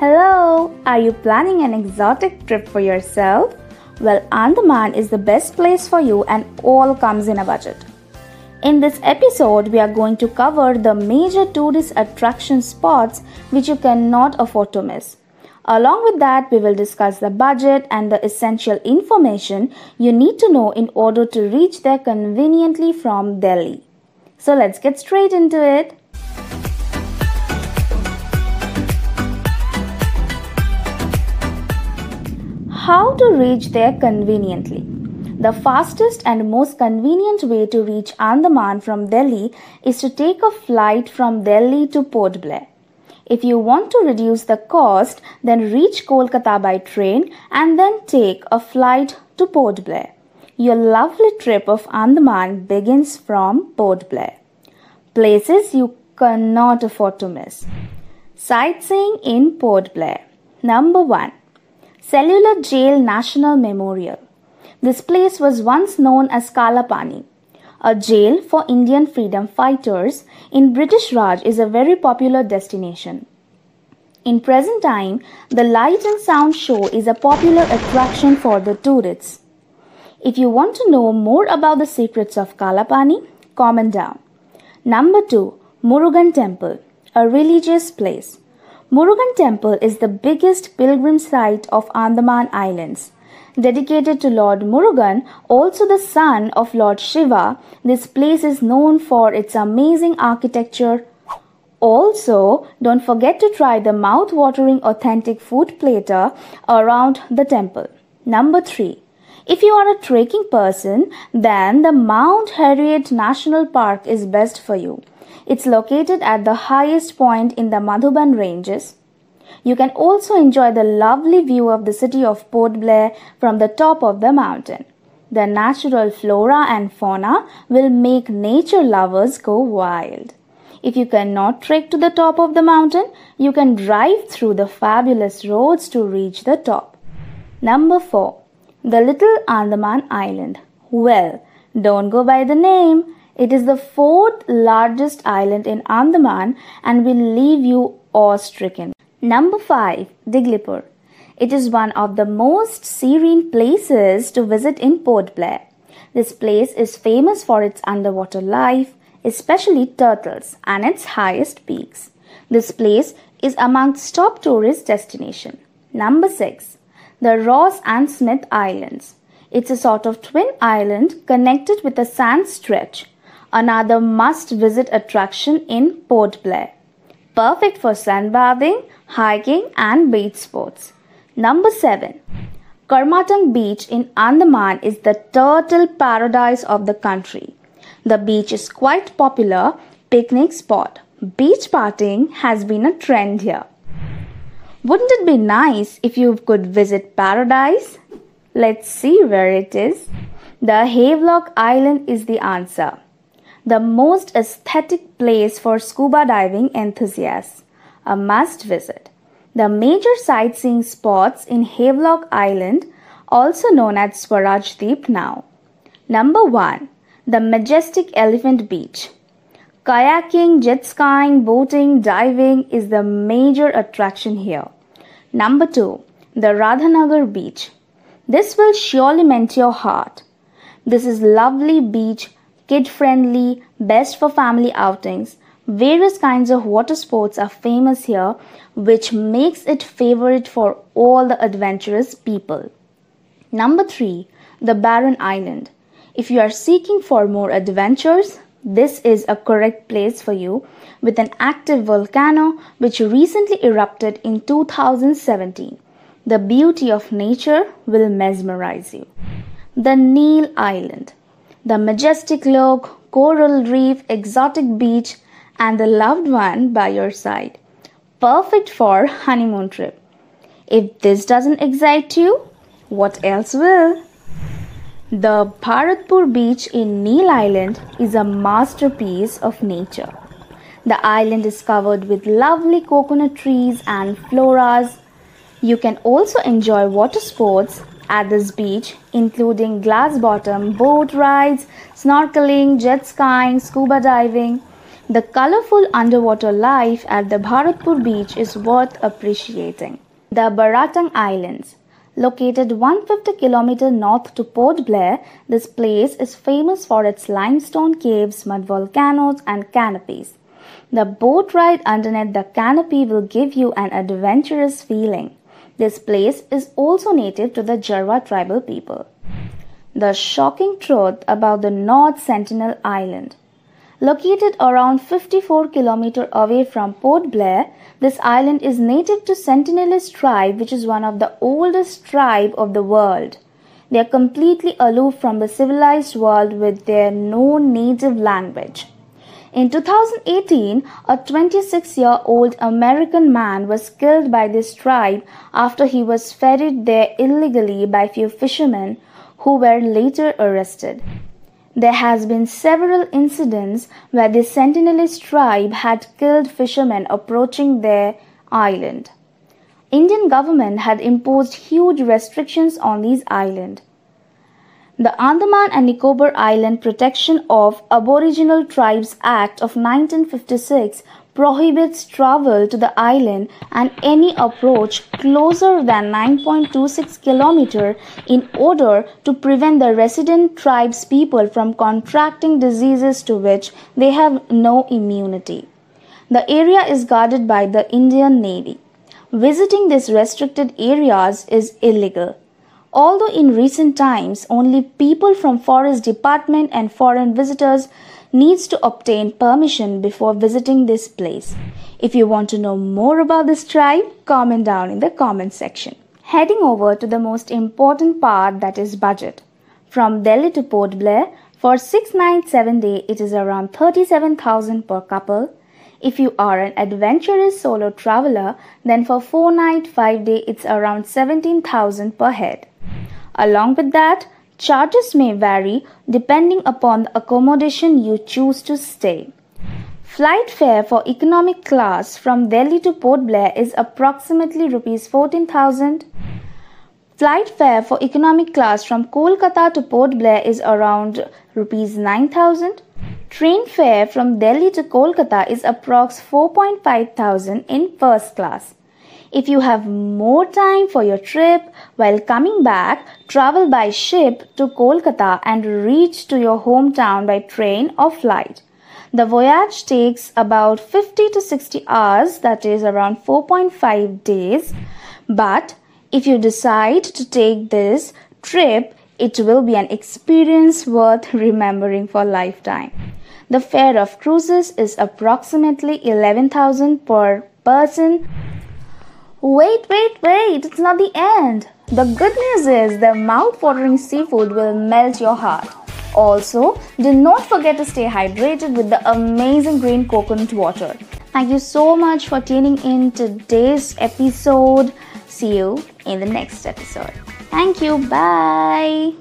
Hello, are you planning an exotic trip for yourself? Well, Andaman is the best place for you and all comes in a budget. In this episode, we are going to cover the major tourist attraction spots which you cannot afford to miss. Along with that, we will discuss the budget and the essential information you need to know in order to reach there conveniently from Delhi. So let's get straight into it. How to reach there conveniently? The fastest and most convenient way to reach Andaman from Delhi is to take a flight from Delhi to Port Blair. If you want to reduce the cost, then reach Kolkata by train and then take a flight to Port Blair. Your lovely trip of Andaman begins from Port Blair. Places you cannot afford to miss. Sightseeing in Port Blair. Number 1. Cellular Jail National Memorial. This place was once known as Kalapani. A jail for Indian freedom fighters in British Raj is a very popular destination. In present time, the light and sound show is a popular attraction for the tourists. If you want to know more about the secrets of Kalapani, comment down. Number 2. Murugan Temple, a religious place. Murugan Temple is the biggest pilgrim site of Andaman Islands. Dedicated to Lord Murugan, also the son of Lord Shiva, this place is known for its amazing architecture. Also, don't forget to try the mouth-watering authentic food platter around the temple. Number 3. If you are a trekking person, then the Mount Harriet National Park is best for you. It's located at the highest point in the Madhuban Ranges. You can also enjoy the lovely view of the city of Port Blair from the top of the mountain. The natural flora and fauna will make nature lovers go wild. If you cannot trek to the top of the mountain, you can drive through the fabulous roads to reach the top. Number 4. The Little Andaman Island. Well, don't go by the name. It is the fourth largest island in Andaman and will leave you awe-stricken. Number 5. Diglipur. It is one of the most serene places to visit in Port Blair. This place is famous for its underwater life, especially turtles and its highest peaks. This place is amongst top tourist destination. Number 6. The Ross and Smith Islands. It's a sort of twin island connected with a sand stretch another must visit attraction in Port Blair. Perfect for sunbathing, hiking, and beach sports. Number 7. Karmatang Beach in Andaman is the turtle paradise of the country. The beach is quite popular picnic spot. Beach partying has been a trend here. Wouldn't it be nice if you could visit paradise? Let's see where it is. The Havelock Island is the answer the most aesthetic place for scuba diving enthusiasts, a must visit. The major sightseeing spots in Havelock Island, also known as Swaraj Dweep now. Number 1. The majestic Elephant Beach. Kayaking, jet skiing, boating, diving is the major attraction here. Number 2. The Radhanagar Beach. This will surely melt your heart. This is lovely beach kid friendly, best for family outings. Various kinds of water sports are famous here, which makes it favorite for all the adventurous people. Number 3. The Barren Island. If you are seeking for more adventures, this is a correct place for you with an active volcano which recently erupted in 2017. The beauty of nature will mesmerize you. The Neil Island the majestic look, coral reef, exotic beach, and the loved one by your side. Perfect for honeymoon trip. If this doesn't excite you, what else will? The Bharatpur beach in Neil Island is a masterpiece of nature. The island is covered with lovely coconut trees and floras. You can also enjoy water sports at this beach, including glass bottom, boat rides, snorkeling, jet skiing, scuba diving. The colorful underwater life at the Bharatpur beach is worth appreciating. The Baratang Islands. Located 150 km north to Port Blair, this place is famous for its limestone caves, mud volcanoes, and canopies. The boat ride underneath the canopy will give you an adventurous feeling. This place is also native to the Jarawa tribal people. The shocking truth about the North Sentinel Island. Located around 54 km away from Port Blair, this island is native to Sentinelese tribe which is one of the oldest tribe of the world. They are completely aloof from the civilized world with their no native language. In 2018, a 26 year old American man was killed by this tribe after he was ferried there illegally by few fishermen who were later arrested. There has been several incidents where the Sentinelese tribe had killed fishermen approaching their island. Indian government had imposed huge restrictions on these islands. The Andaman and Nicobar Island Protection of Aboriginal Tribes Act of 1956 prohibits travel to the island and any approach closer than 9.26 km in order to prevent the resident tribes people from contracting diseases to which they have no immunity. The area is guarded by the Indian Navy. Visiting these restricted areas is illegal. Although in recent times only people from forest department and foreign visitors needs to obtain permission before visiting this place. If you want to know more about this tribe, comment down in the comment section. Heading over to the most important part that is budget. From Delhi to Port Blair, for 6 nights 7 day it is around 37000 per couple. If you are an adventurous solo traveler, then for 4 night 5 day it's around 17000 per head. Along with that, Charges may vary depending upon the accommodation you choose to stay. Flight fare for economic class from Delhi to Port Blair is approximately rupees 14000. Flight fare for economic class from Kolkata to Port Blair is around rupees 9000. Train fare from Delhi to Kolkata is approx 4.5 thousand in first class. If you have more time for your trip while coming back, travel by ship to Kolkata and reach to your hometown by train or flight. The voyage takes about 50 to 60 hours, that is around 4.5 days. But if you decide to take this trip, it will be an experience worth remembering for lifetime. The fare of cruises is approximately 11,000 per person Wait, wait, wait, it's not the end. The good news is the mouth-watering seafood will melt your heart. Also, do not forget to stay hydrated with the amazing green coconut water. Thank you so much for tuning in today's episode. See you in the next episode. Thank you. Bye.